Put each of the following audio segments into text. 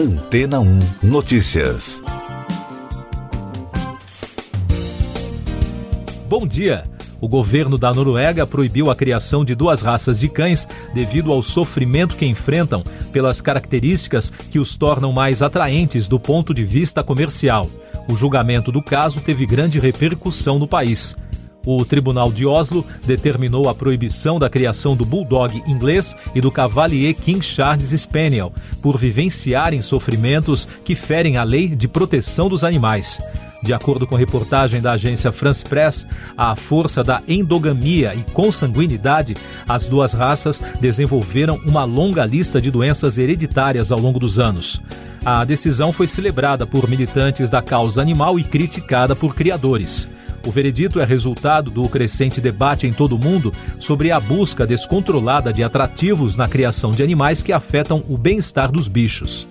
Antena 1 Notícias. Bom dia. O governo da Noruega proibiu a criação de duas raças de cães devido ao sofrimento que enfrentam pelas características que os tornam mais atraentes do ponto de vista comercial. O julgamento do caso teve grande repercussão no país. O Tribunal de Oslo determinou a proibição da criação do Bulldog inglês e do Cavalier King Charles Spaniel por vivenciarem sofrimentos que ferem a lei de proteção dos animais. De acordo com reportagem da agência France Press, à força da endogamia e consanguinidade, as duas raças desenvolveram uma longa lista de doenças hereditárias ao longo dos anos. A decisão foi celebrada por militantes da causa animal e criticada por criadores. O veredito é resultado do crescente debate em todo o mundo sobre a busca descontrolada de atrativos na criação de animais que afetam o bem-estar dos bichos.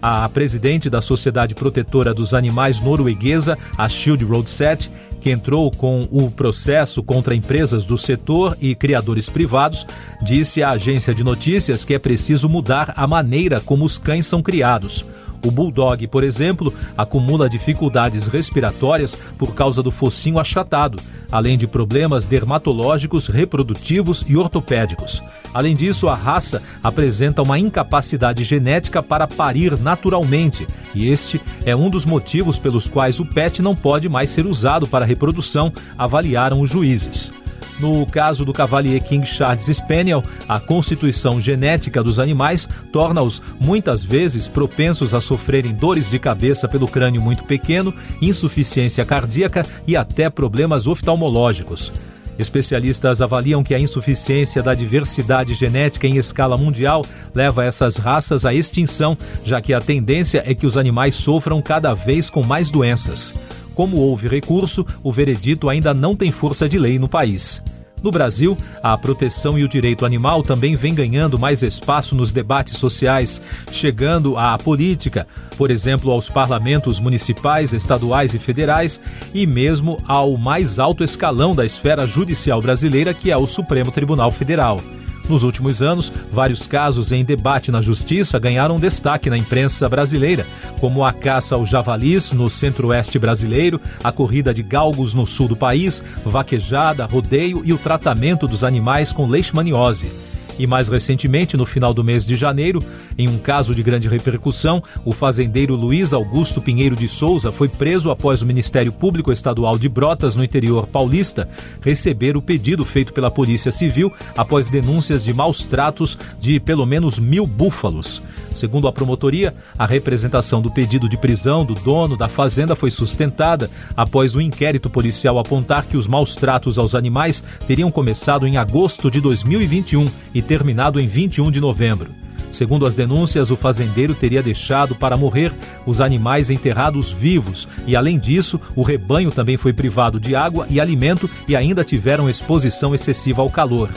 A presidente da Sociedade Protetora dos Animais norueguesa, a Shield Roadset, que entrou com o processo contra empresas do setor e criadores privados, disse à agência de notícias que é preciso mudar a maneira como os cães são criados. O bulldog, por exemplo, acumula dificuldades respiratórias por causa do focinho achatado, além de problemas dermatológicos, reprodutivos e ortopédicos. Além disso, a raça apresenta uma incapacidade genética para parir naturalmente, e este é um dos motivos pelos quais o pet não pode mais ser usado para reprodução, avaliaram os juízes. No caso do Cavalier King Charles Spaniel, a constituição genética dos animais torna-os muitas vezes propensos a sofrerem dores de cabeça pelo crânio muito pequeno, insuficiência cardíaca e até problemas oftalmológicos. Especialistas avaliam que a insuficiência da diversidade genética em escala mundial leva essas raças à extinção, já que a tendência é que os animais sofram cada vez com mais doenças. Como houve recurso, o veredito ainda não tem força de lei no país. No Brasil, a proteção e o direito animal também vem ganhando mais espaço nos debates sociais, chegando à política, por exemplo, aos parlamentos municipais, estaduais e federais, e mesmo ao mais alto escalão da esfera judicial brasileira, que é o Supremo Tribunal Federal. Nos últimos anos, vários casos em debate na justiça ganharam destaque na imprensa brasileira, como a caça ao javalis no centro-oeste brasileiro, a corrida de galgos no sul do país, vaquejada, rodeio e o tratamento dos animais com leishmaniose. E mais recentemente, no final do mês de janeiro, em um caso de grande repercussão, o fazendeiro Luiz Augusto Pinheiro de Souza foi preso após o Ministério Público Estadual de Brotas, no interior paulista, receber o pedido feito pela Polícia Civil após denúncias de maus tratos de pelo menos mil búfalos. Segundo a promotoria, a representação do pedido de prisão do dono da fazenda foi sustentada após o inquérito policial apontar que os maus tratos aos animais teriam começado em agosto de 2021 e terminado em 21 de novembro. Segundo as denúncias, o fazendeiro teria deixado para morrer os animais enterrados vivos e, além disso, o rebanho também foi privado de água e alimento e ainda tiveram exposição excessiva ao calor.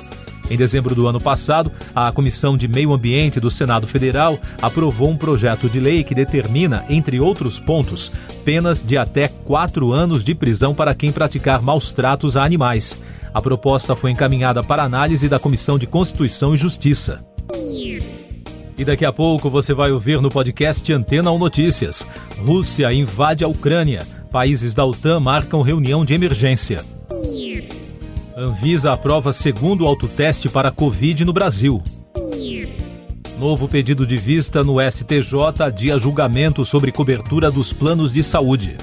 Em dezembro do ano passado, a Comissão de Meio Ambiente do Senado Federal aprovou um projeto de lei que determina, entre outros pontos, penas de até quatro anos de prisão para quem praticar maus tratos a animais. A proposta foi encaminhada para análise da Comissão de Constituição e Justiça. E daqui a pouco você vai ouvir no podcast Antena ou Notícias. Rússia invade a Ucrânia. Países da OTAN marcam reunião de emergência. Anvisa aprova segundo autoteste para Covid no Brasil. Novo pedido de vista no STJ adia julgamento sobre cobertura dos planos de saúde.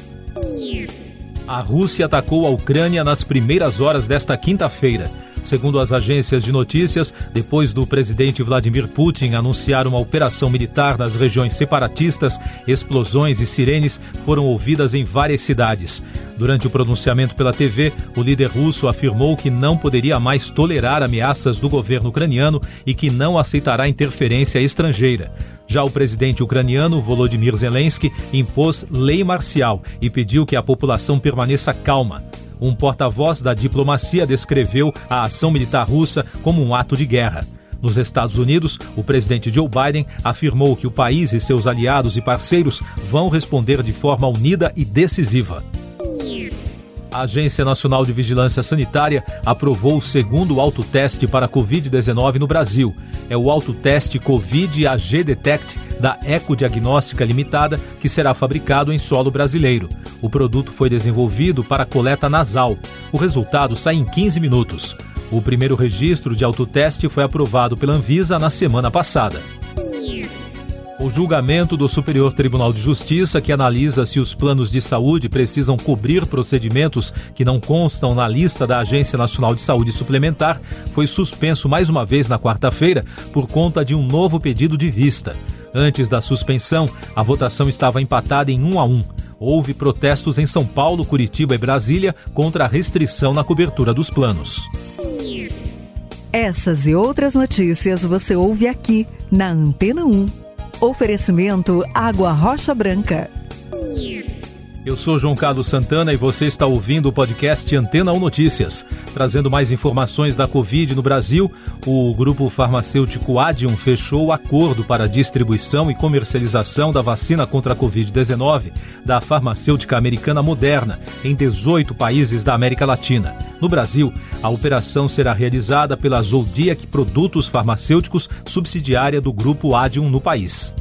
A Rússia atacou a Ucrânia nas primeiras horas desta quinta-feira. Segundo as agências de notícias, depois do presidente Vladimir Putin anunciar uma operação militar nas regiões separatistas, explosões e sirenes foram ouvidas em várias cidades. Durante o pronunciamento pela TV, o líder russo afirmou que não poderia mais tolerar ameaças do governo ucraniano e que não aceitará interferência estrangeira. Já o presidente ucraniano Volodymyr Zelensky impôs lei marcial e pediu que a população permaneça calma. Um porta-voz da diplomacia descreveu a ação militar russa como um ato de guerra. Nos Estados Unidos, o presidente Joe Biden afirmou que o país e seus aliados e parceiros vão responder de forma unida e decisiva. A Agência Nacional de Vigilância Sanitária aprovou o segundo autoteste para Covid-19 no Brasil. É o autoteste Covid AG Detect da Ecodiagnóstica Limitada, que será fabricado em solo brasileiro. O produto foi desenvolvido para coleta nasal. O resultado sai em 15 minutos. O primeiro registro de autoteste foi aprovado pela Anvisa na semana passada. O julgamento do Superior Tribunal de Justiça, que analisa se os planos de saúde precisam cobrir procedimentos que não constam na lista da Agência Nacional de Saúde Suplementar, foi suspenso mais uma vez na quarta-feira por conta de um novo pedido de vista. Antes da suspensão, a votação estava empatada em um a um. Houve protestos em São Paulo, Curitiba e Brasília contra a restrição na cobertura dos planos. Essas e outras notícias você ouve aqui na Antena 1. Oferecimento Água Rocha Branca. Eu sou João Carlos Santana e você está ouvindo o podcast Antena 1 Notícias. Trazendo mais informações da Covid no Brasil, o grupo farmacêutico Adium fechou o acordo para a distribuição e comercialização da vacina contra a Covid-19 da farmacêutica americana Moderna em 18 países da América Latina. No Brasil, a operação será realizada pela Zodiac Produtos Farmacêuticos, subsidiária do grupo Adium no país.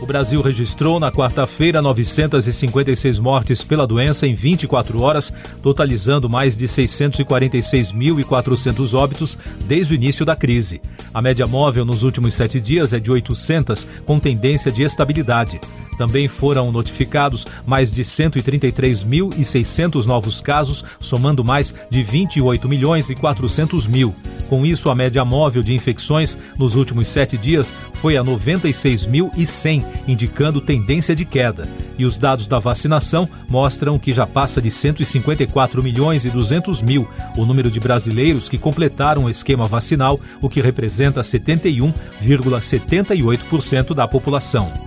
O Brasil registrou na quarta-feira 956 mortes pela doença em 24 horas, totalizando mais de 646.400 óbitos desde o início da crise. A média móvel nos últimos sete dias é de 800, com tendência de estabilidade. Também foram notificados mais de 133.600 novos casos, somando mais de 28 milhões e 400 mil. Com isso, a média móvel de infecções nos últimos sete dias foi a 96.100, indicando tendência de queda. E os dados da vacinação mostram que já passa de 154 milhões e 200 mil o número de brasileiros que completaram o esquema vacinal, o que representa 71,78% da população.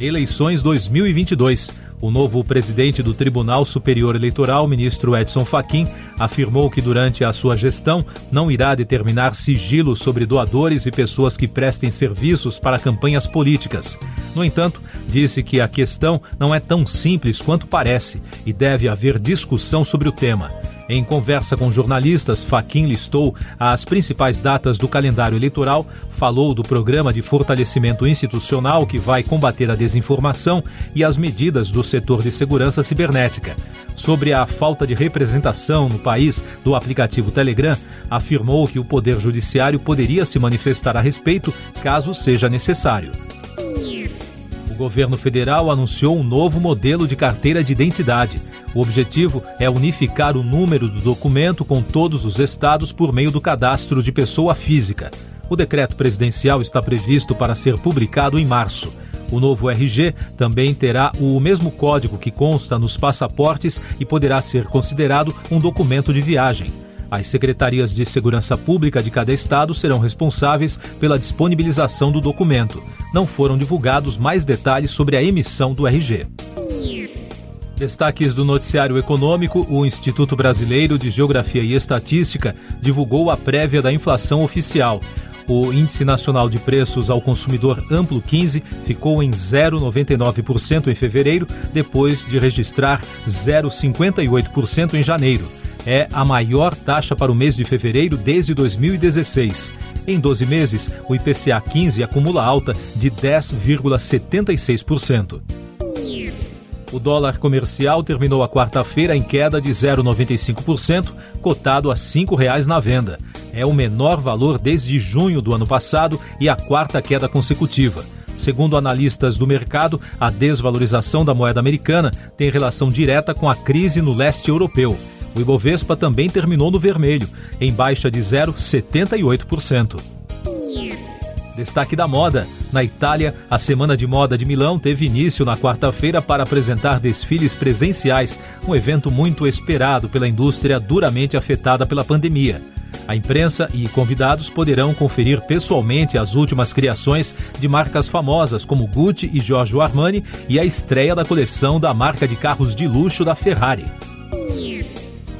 Eleições 2022. O novo presidente do Tribunal Superior Eleitoral, ministro Edson Fachin, afirmou que durante a sua gestão não irá determinar sigilo sobre doadores e pessoas que prestem serviços para campanhas políticas. No entanto, disse que a questão não é tão simples quanto parece e deve haver discussão sobre o tema. Em conversa com jornalistas, Faquin listou as principais datas do calendário eleitoral, falou do programa de fortalecimento institucional que vai combater a desinformação e as medidas do setor de segurança cibernética. Sobre a falta de representação no país do aplicativo Telegram, afirmou que o Poder Judiciário poderia se manifestar a respeito caso seja necessário O governo federal anunciou um novo modelo de carteira de identidade. O objetivo é unificar o número do documento com todos os estados por meio do cadastro de pessoa física. O decreto presidencial está previsto para ser publicado em março. O novo RG também terá o mesmo código que consta nos passaportes e poderá ser considerado um documento de viagem. As secretarias de segurança pública de cada estado serão responsáveis pela disponibilização do documento. Não foram divulgados mais detalhes sobre a emissão do RG. Destaques do noticiário econômico: o Instituto Brasileiro de Geografia e Estatística divulgou a prévia da inflação oficial. O Índice Nacional de Preços ao Consumidor Amplo 15 ficou em 0,99% em fevereiro, depois de registrar 0,58% em janeiro. É a maior taxa para o mês de fevereiro desde 2016. Em 12 meses, o IPCA 15 acumula alta de 10,76%. O dólar comercial terminou a quarta-feira em queda de 0,95%, cotado a R$ 5,00 na venda. É o menor valor desde junho do ano passado e a quarta queda consecutiva. Segundo analistas do mercado, a desvalorização da moeda americana tem relação direta com a crise no leste europeu. O Ibovespa também terminou no vermelho, em baixa de 0,78%. Destaque da moda. Na Itália, a Semana de Moda de Milão teve início na quarta-feira para apresentar desfiles presenciais, um evento muito esperado pela indústria duramente afetada pela pandemia. A imprensa e convidados poderão conferir pessoalmente as últimas criações de marcas famosas como Gucci e Giorgio Armani e a estreia da coleção da marca de carros de luxo da Ferrari.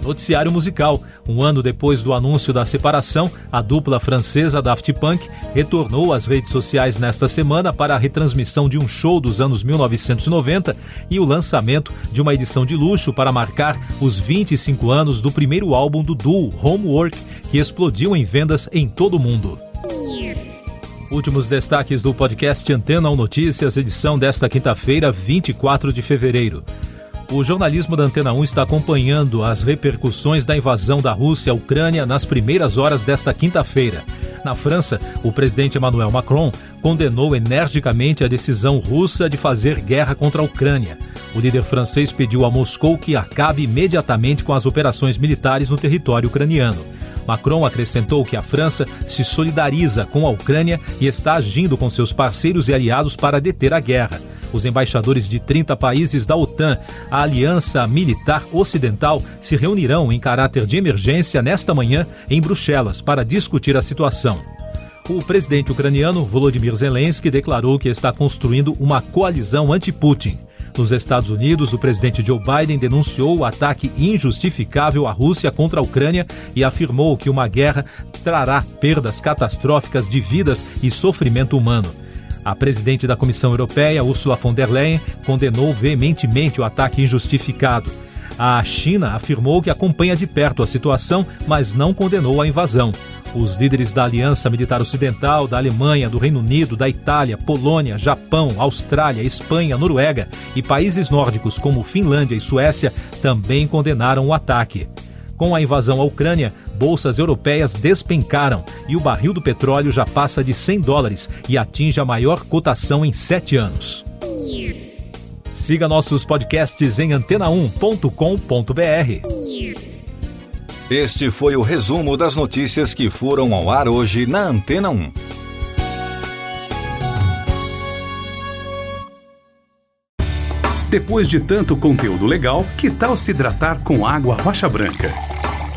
Noticiário musical. Um ano depois do anúncio da separação, a dupla francesa Daft Punk retornou às redes sociais nesta semana para a retransmissão de um show dos anos 1990 e o lançamento de uma edição de luxo para marcar os 25 anos do primeiro álbum do duo, Homework, que explodiu em vendas em todo o mundo. Últimos destaques do podcast Antena 1 Notícias, edição desta quinta-feira, 24 de fevereiro. O jornalismo da Antena 1 está acompanhando as repercussões da invasão da Rússia à Ucrânia nas primeiras horas desta quinta-feira. Na França, o presidente Emmanuel Macron condenou energicamente a decisão russa de fazer guerra contra a Ucrânia. O líder francês pediu a Moscou que acabe imediatamente com as operações militares no território ucraniano. Macron acrescentou que a França se solidariza com a Ucrânia e está agindo com seus parceiros e aliados para deter a guerra. Os embaixadores de 30 países da OTAN, a Aliança Militar Ocidental, se reunirão em caráter de emergência nesta manhã em Bruxelas para discutir a situação. O presidente ucraniano Volodymyr Zelensky declarou que está construindo uma coalizão anti-Putin. Nos Estados Unidos, o presidente Joe Biden denunciou o ataque injustificável à Rússia contra a Ucrânia e afirmou que uma guerra trará perdas catastróficas de vidas e sofrimento humano. A presidente da Comissão Europeia, Ursula von der Leyen, condenou veementemente o ataque injustificado. A China afirmou que acompanha de perto a situação, mas não condenou a invasão. Os líderes da Aliança Militar Ocidental, da Alemanha, do Reino Unido, da Itália, Polônia, Japão, Austrália, Espanha, Noruega e países nórdicos como Finlândia e Suécia também condenaram o ataque. Com a invasão à Ucrânia, bolsas europeias despencaram e o barril do petróleo já passa de 100 dólares e atinge a maior cotação em sete anos. Siga nossos podcasts em antena1.com.br. Este foi o resumo das notícias que foram ao ar hoje na Antena 1. Depois de tanto conteúdo legal, que tal se hidratar com água rocha branca?